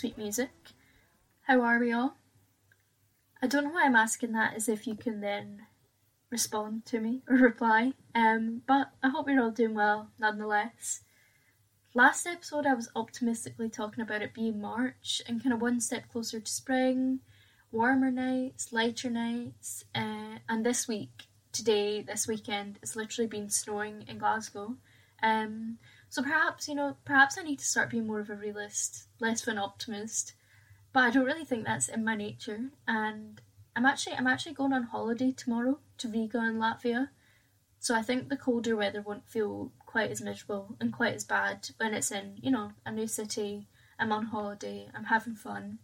Sweet Music. How are we all? I don't know why I'm asking that as if you can then respond to me or reply, um, but I hope you're all doing well nonetheless. Last episode, I was optimistically talking about it being March and kind of one step closer to spring, warmer nights, lighter nights, uh, and this week, today, this weekend, it's literally been snowing in Glasgow. Um, so perhaps, you know, perhaps I need to start being more of a realist, less of an optimist. But I don't really think that's in my nature. And I'm actually I'm actually going on holiday tomorrow to Riga in Latvia. So I think the colder weather won't feel quite as miserable and quite as bad when it's in, you know, a new city. I'm on holiday, I'm having fun.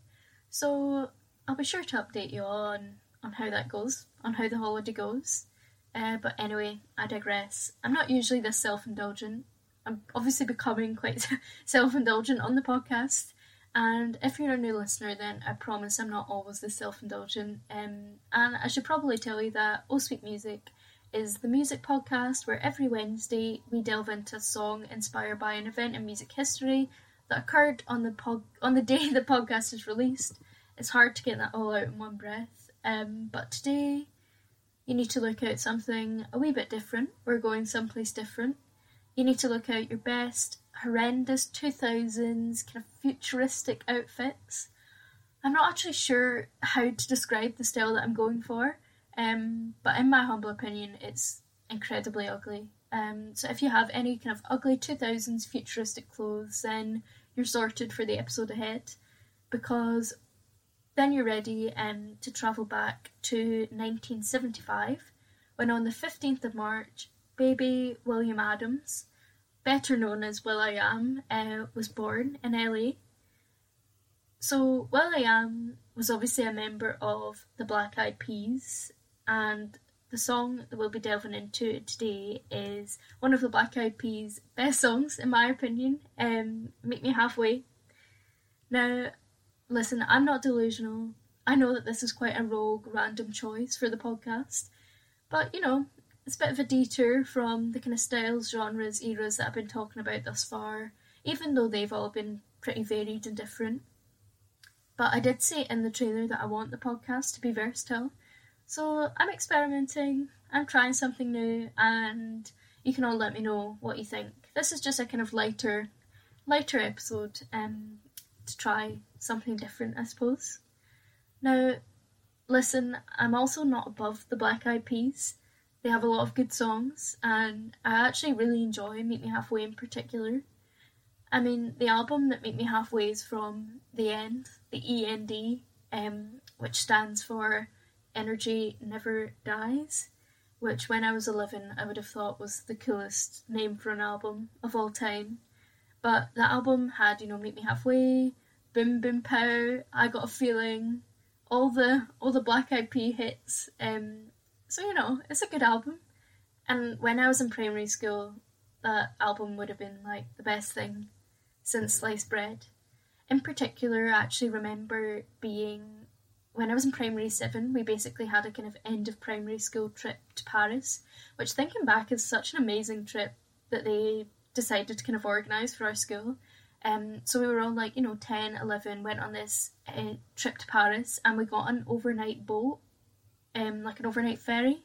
So I'll be sure to update you on on how that goes, on how the holiday goes. Uh, but anyway, I digress. I'm not usually this self indulgent. I'm obviously becoming quite self indulgent on the podcast. And if you're a new listener, then I promise I'm not always this self indulgent. Um, and I should probably tell you that Oh Sweet Music is the music podcast where every Wednesday we delve into a song inspired by an event in music history that occurred on the pod- on the day the podcast is released. It's hard to get that all out in one breath. Um, but today you need to look out something a wee bit different. We're going someplace different. You need to look out your best horrendous 2000s kind of futuristic outfits. I'm not actually sure how to describe the style that I'm going for, um, but in my humble opinion, it's incredibly ugly. Um, so if you have any kind of ugly 2000s futuristic clothes, then you're sorted for the episode ahead, because then you're ready um, to travel back to 1975, when on the 15th of March, baby William Adams, better known as Will will.i.am, uh, was born in LA. So will.i.am was obviously a member of the Black Eyed Peas, and the song that we'll be delving into today is one of the Black Eyed Peas' best songs, in my opinion. Um, Meet Me Halfway. Now, listen, I'm not delusional. I know that this is quite a rogue, random choice for the podcast, but you know, it's a bit of a detour from the kind of styles, genres, eras that I've been talking about thus far, even though they've all been pretty varied and different. But I did say in the trailer that I want the podcast to be versatile, so I'm experimenting, I'm trying something new, and you can all let me know what you think. This is just a kind of lighter, lighter episode um, to try something different, I suppose. Now, listen, I'm also not above the Black Eyed Peas. They have a lot of good songs, and I actually really enjoy Meet Me Halfway in particular. I mean, the album that Meet Me Halfway is from The End, the END, um, which stands for Energy Never Dies, which when I was 11 I would have thought was the coolest name for an album of all time. But that album had, you know, Meet Me Halfway, Boom Boom Pow, I Got a Feeling, all the all the Black Eyed Pea hits. Um, so you know, it's a good album. And when I was in primary school, that album would have been like the best thing since sliced bread. In particular, I actually remember being when I was in primary seven, we basically had a kind of end of primary school trip to Paris, which thinking back is such an amazing trip that they decided to kind of organise for our school. Um, so we were all like, you know, 10, 11, went on this uh, trip to Paris and we got an overnight boat, um, like an overnight ferry,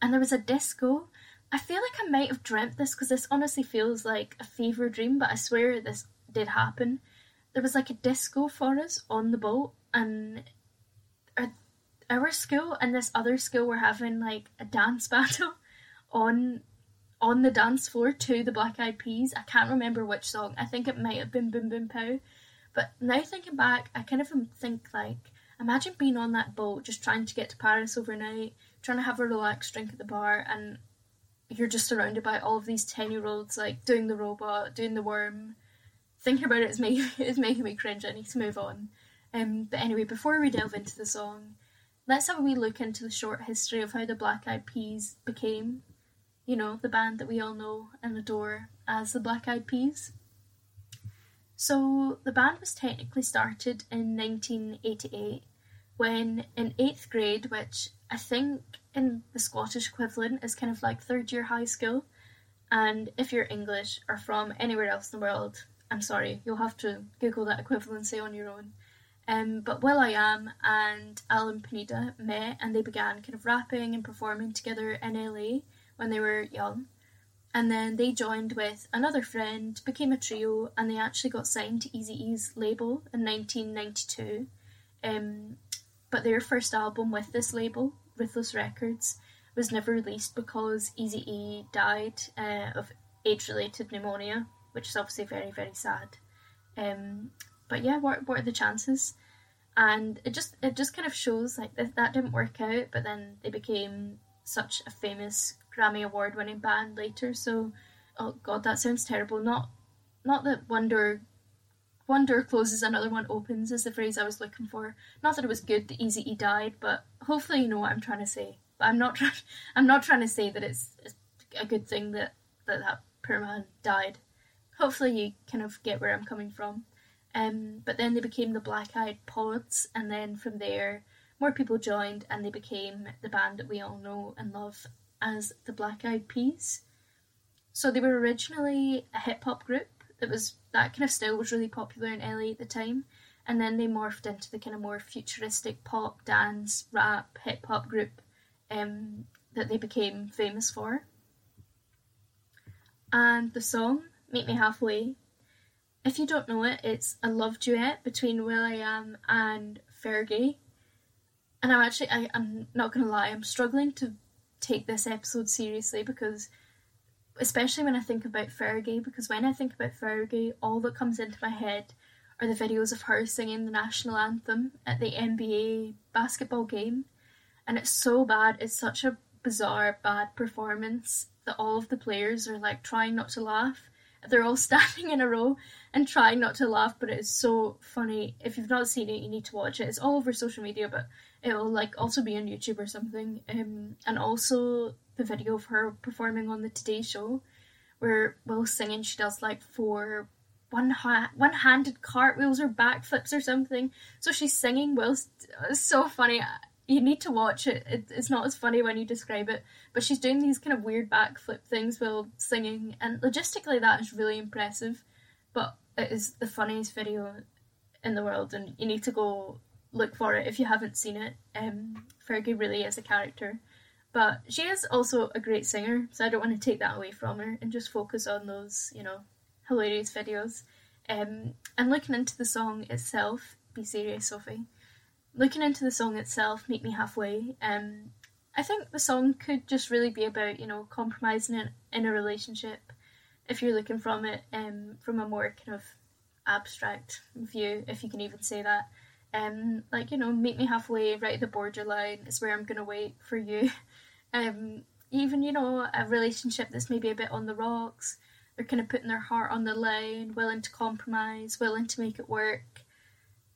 and there was a disco. I feel like I might have dreamt this because this honestly feels like a fever dream, but I swear this did happen. There was like a disco for us on the boat, and our, our school and this other school were having like a dance battle on on the dance floor to the Black Eyed Peas. I can't remember which song. I think it might have been Boom Boom Pow. But now thinking back, I kind of think like, imagine being on that boat, just trying to get to Paris overnight, trying to have a relaxed drink at the bar, and you're just surrounded by all of these ten year olds like doing the robot, doing the worm. Thinking about it is making is making me cringe. I need to move on. Um, but anyway, before we delve into the song, let's have a wee look into the short history of how the Black Eyed Peas became you know, the band that we all know and adore as the Black Eyed Peas. So, the band was technically started in 1988 when, in eighth grade, which I think in the Scottish equivalent is kind of like third year high school, and if you're English or from anywhere else in the world, I'm sorry, you'll have to Google that equivalency on your own. Um, but will.i.am and Allan Pineda met and they began kind of rapping and performing together in LA when they were young. And then they joined with another friend, became a trio, and they actually got signed to Eazy-E's label in 1992. Um, but their first album with this label, Ruthless Records, was never released because Easy E died uh, of AIDS related pneumonia, which is obviously very, very sad. Um, but yeah, what, what are the chances? And it just it just kind of shows like that, that didn't work out, but then they became such a famous Grammy award winning band later. So, oh god, that sounds terrible. Not not that one door one door closes, another one opens is the phrase I was looking for. Not that it was good that Easy E died, but hopefully you know what I'm trying to say. But I'm not trying. I'm not trying to say that it's, it's a good thing that that that poor man died. Hopefully you kind of get where I'm coming from. Um, but then they became the Black Eyed Pods, and then from there, more people joined, and they became the band that we all know and love as the Black Eyed Peas. So they were originally a hip hop group that was that kind of style was really popular in LA at the time, and then they morphed into the kind of more futuristic pop, dance, rap, hip hop group um, that they became famous for. And the song "Meet Me Halfway," if you don't know it, it's a love duet between will.i.am and Fergie. And I'm actually, I, I'm not gonna lie, I'm struggling to take this episode seriously because especially when I think about Fergie, because when I think about Fergie, all that comes into my head are the videos of her singing the national anthem at the NBA basketball game. And it's so bad, it's such a bizarre, bad performance that all of the players are like trying not to laugh. They're all standing in a row and trying not to laugh, but it is so funny. If you've not seen it, you need to watch it. It's all over social media, but it'll like also be on YouTube or something. Um, and also the video of her performing on the Today Show, where while singing she does like four one ha- one handed cartwheels or backflips or something. So she's singing whilst it's so funny. You need to watch it. it. It's not as funny when you describe it, but she's doing these kind of weird backflip things while singing, and logistically that is really impressive. But it is the funniest video in the world, and you need to go look for it if you haven't seen it. Um, Fergie really is a character. But she is also a great singer, so I don't want to take that away from her and just focus on those, you know, hilarious videos. Um, and looking into the song itself, be serious, Sophie. Looking into the song itself, Meet Me Halfway, um, I think the song could just really be about, you know, compromising in, in a relationship if you're looking from it um, from a more kind of abstract view, if you can even say that. Um, like, you know, meet me halfway, right at the borderline is where I'm to wait for you. Um, even, you know, a relationship that's maybe a bit on the rocks, they're kind of putting their heart on the line, willing to compromise, willing to make it work.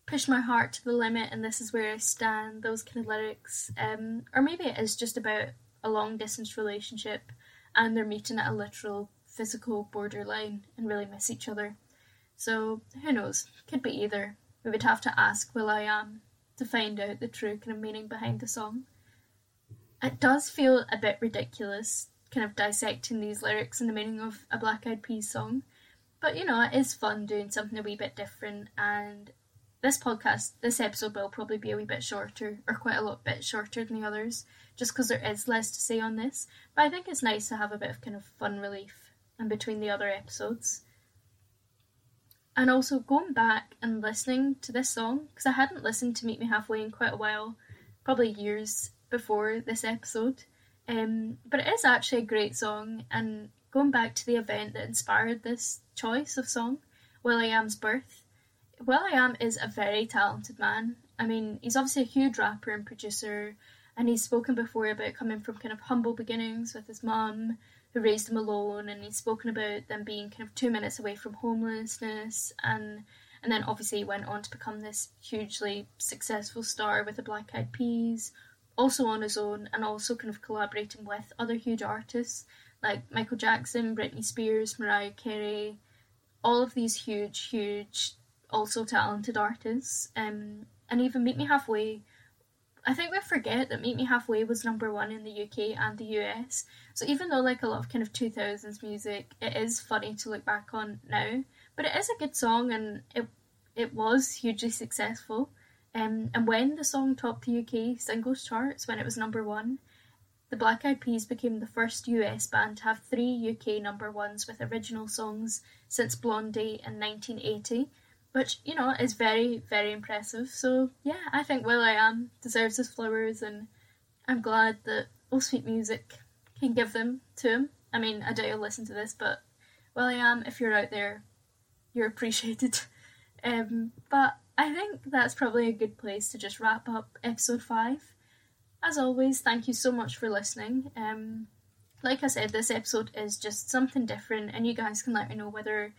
Push my heart to the limit, and this is where I stand. Those kind of lyrics, um, or maybe it is just about a long distance relationship, and they're meeting at a literal physical borderline and really miss each other. So who knows? Could be either. We would have to ask will.i.am um, to find out the true kind of meaning behind the song it does feel a bit ridiculous, kind of dissecting these lyrics and the meaning of a Black Eyed Peas song. But you know, it is fun doing something a wee bit different. And this podcast, this episode will probably be a wee bit shorter, or quite a lot bit shorter than the others, just because there is less to say on this. But I think it's nice to have a bit of kind of fun relief in between the other episodes. And also going back and listening to this song, because I hadn't listened to Meet Me Halfway in quite a while, probably years before this episode. Um, but it is actually a great song, and going back to the event that inspired this choice of song, will.i.am's birth, will.i.am is a very talented man. I mean, he's obviously a huge rapper and producer, and he's spoken before about coming from kind of humble beginnings with his mum, who raised him alone, and he's spoken about them being kind of two minutes away from homelessness, and and then obviously went on to become this hugely successful star with the Black Eyed Peas, also on his own and also kind of collaborating with other huge artists like Michael Jackson, Britney Spears, Mariah Carey, all of these huge, huge, also talented artists. Um, and even Meet Me Halfway, I think we forget that Meet Me Halfway was number one in the UK and the US. So even though like a lot of kind of 2000s music, it is funny to look back on now. but it is a good song and it it was hugely successful. Um, and when the song topped the UK singles charts, when it was number one, the Black Eyed Peas became the first US band to have three UK number ones with original songs since Blondie in 1980, which, you know, is very, very impressive. So, yeah, I think will.i.am deserves his flowers, and I'm glad that Oh Sweet Music can give them to him. I mean, I doubt you'll listen to this, but will.i.am, if you're out there, you're appreciated. Um, but I think that's probably a good place to just wrap up episode 5. As always, thank you so much for listening. Um, like I said, this episode is just something different, and you guys can let me know whether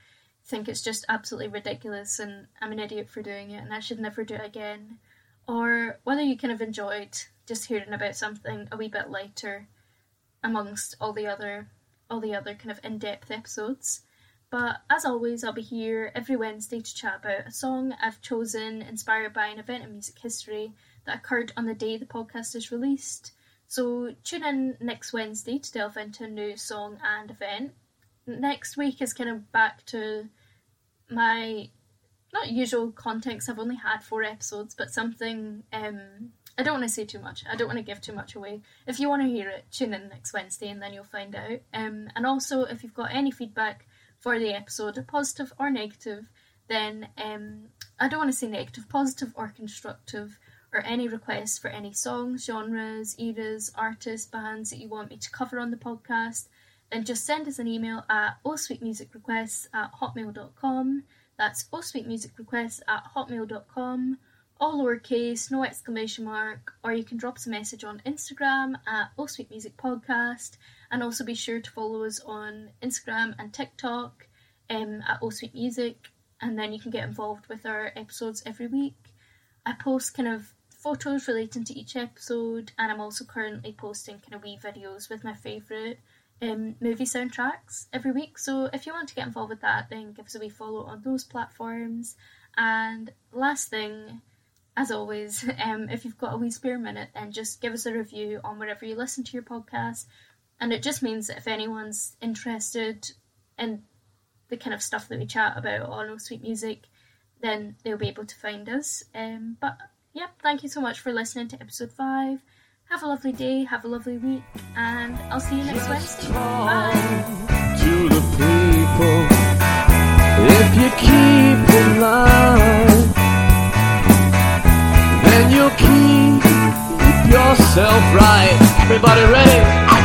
think it's just absolutely ridiculous and I'm an idiot for doing it and I should never do it again, or whether you kind of enjoyed just hearing about something a wee bit lighter amongst all the other all the other kind of in-depth episodes. But as always, I'll be here every Wednesday to chat about a song I've chosen inspired by an event in music history that occurred on the day the podcast is released. So tune in next Wednesday to delve into a new song and event. Next week is kind of back to my not usual context. I've only had four episodes, but something um, I don't want to say too much. I don't want to give too much away. If you want to hear it, tune in next Wednesday and then you'll find out. Um, and also, if you've got any feedback for the episode, positive or negative, then um, I don't want to say negative, positive or constructive, or any requests for any songs, genres, eras, artists, bands that you want me to cover on the podcast, then just send us an email at ohsweetmusicrequests at hotmail.com. That's ohsweetmusicrequests at hotmail.com, all lowercase, no exclamation mark, or you can drop us a message on Instagram at ohsweetmusicpodcast and also be sure to follow us on Instagram and TikTok um, at Oh Sweet Music, and then you can get involved with our episodes every week. I post kind of photos relating to each episode, and I'm also currently posting kind of wee videos with my favourite um, movie soundtracks every week. So if you want to get involved with that, then give us a wee follow on those platforms. And last thing, as always, um, if you've got a wee spare minute, then just give us a review on wherever you listen to your podcast and it just means that if anyone's interested in the kind of stuff that we chat about on Oh Sweet Music, then they'll be able to find us. Um, but yeah, thank you so much for listening to episode five. Have a lovely day, have a lovely week, and I'll see you next Wednesday. Bye. To the people, if you keep in line, then you'll keep yourself right. Everybody ready?